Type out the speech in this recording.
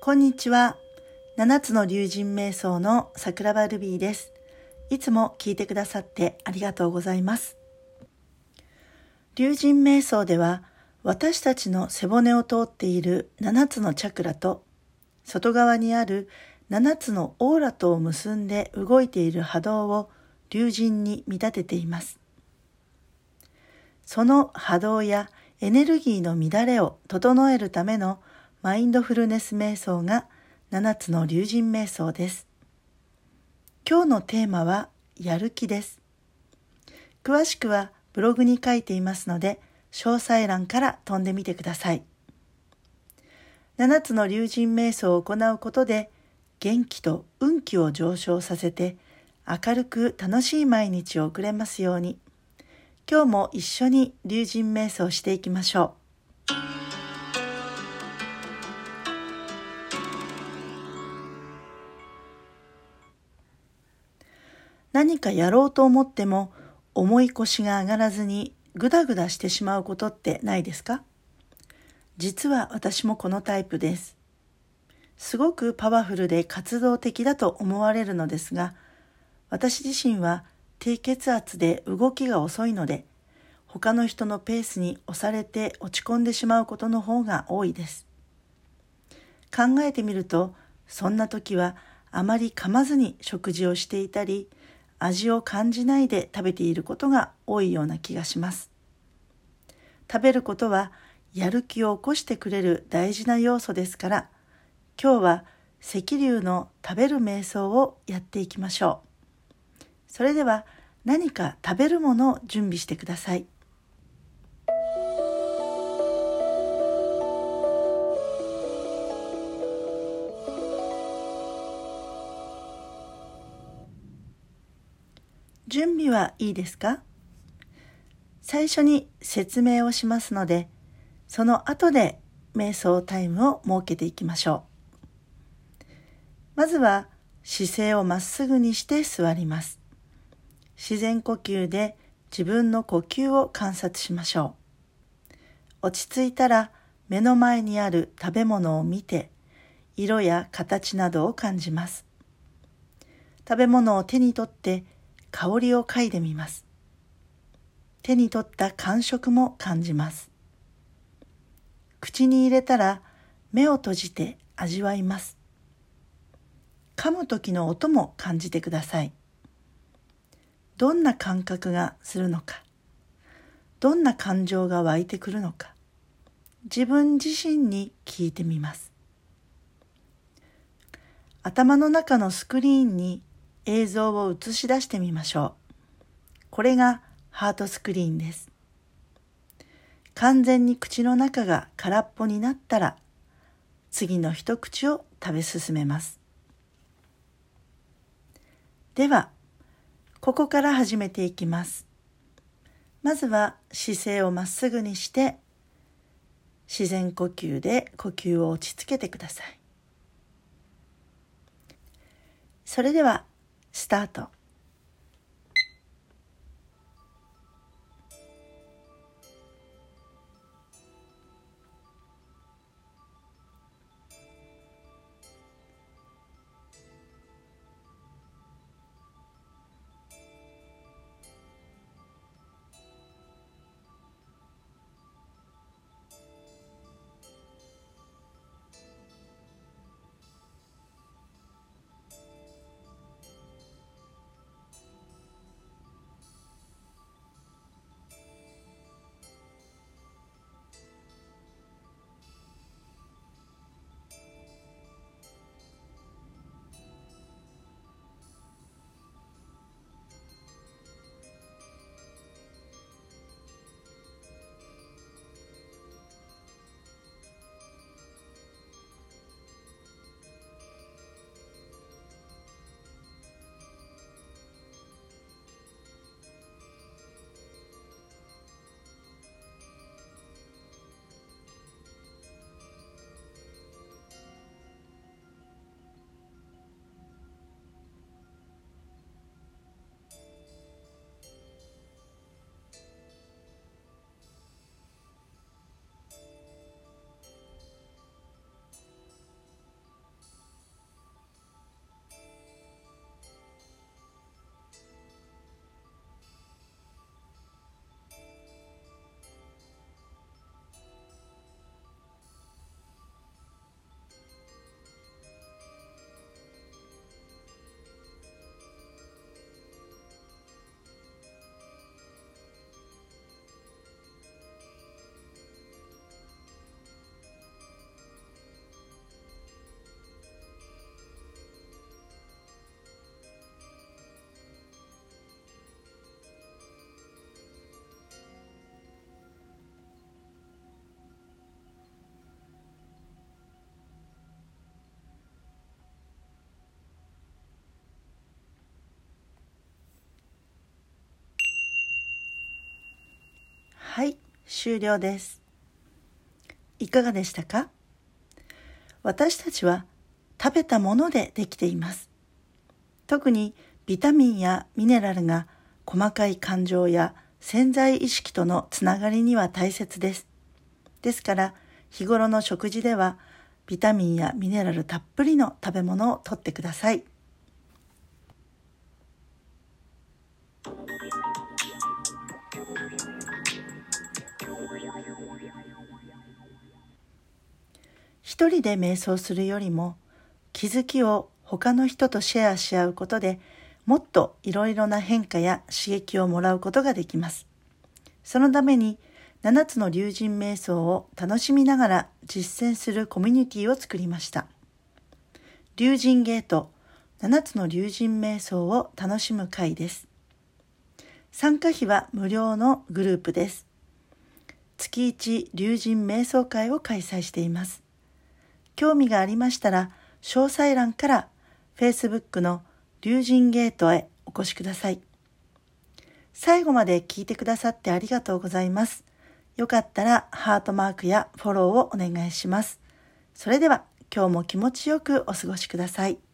こんにちは。七つの竜神瞑想の桜庭ルビーです。いつも聞いてくださってありがとうございます。竜神瞑想では私たちの背骨を通っている七つのチャクラと外側にある七つのオーラとを結んで動いている波動を竜神に見立てています。その波動やエネルギーの乱れを整えるためのマインドフルネス瞑想が7つの竜神瞑想です。今日のテーマはやる気です。詳しくはブログに書いていますので、詳細欄から飛んでみてください。7つの竜神瞑想を行うことで、元気と運気を上昇させて、明るく楽しい毎日を送れますように、今日も一緒に竜神瞑想していきましょう。何かやろうと思っても重い腰が上がらずにぐだぐだしてしまうことってないですか？実は私もこのタイプです。すごくパワフルで活動的だと思われるのですが、私自身は低血圧で動きが遅いので、他の人のペースに押されて落ち込んでしまうことの方が多いです。考えてみると、そんな時はあまり噛まずに食事をしていたり、味を感じないで食べていることが多いような気がします。食べることはやる気を起こしてくれる大事な要素ですから、今日は石流の食べる瞑想をやっていきましょう。それでは何か食べるものを準備してください。準備はいいですか？最初に説明をしますので、その後で瞑想タイムを設けていきましょう。まずは姿勢をまっすぐにして座ります。自然呼吸で自分の呼吸を観察しましょう。落ち着いたら目の前にある食べ物を見て色や形などを感じます。食べ物を手に取って香りを嗅いでみます。手に取った感触も感じます。口に入れたら目を閉じて味わいます。噛む時の音も感じてください。どんな感覚がするのか、どんな感情が湧いてくるのか、自分自身に聞いてみます。頭の中のスクリーンに映像を映し出してみましょう。これがハートスクリーンです。完全に口の中が空っぽになったら、次の一口を食べ進めます。では、ここから始めていきます。まずは姿勢をまっすぐにして、自然呼吸で呼吸を落ち着けてください。それではスタート。終了です。いかがでしたか？私たちは食べたものでできています。特にビタミンやミネラルが細かい感情や潜在意識とのつながりには大切です。ですから日頃の食事ではビタミンやミネラルたっぷりの食べ物をとってください。一人で瞑想するよりも気づきを他の人とシェアし合うことでもっといろいろな変化や刺激をもらうことができます。そのために7つの竜神瞑想を楽しみながら実践するコミュニティを作りました。竜神ゲート7つの竜神瞑想を楽しむ会です。参加費は無料のグループです。月1竜神瞑想会を開催しています。興味がありましたら、詳細欄から Facebook の竜神ゲートへお越しください。最後まで聞いてくださってありがとうございます。よかったらハートマークやフォローをお願いします。それでは今日も気持ちよくお過ごしください。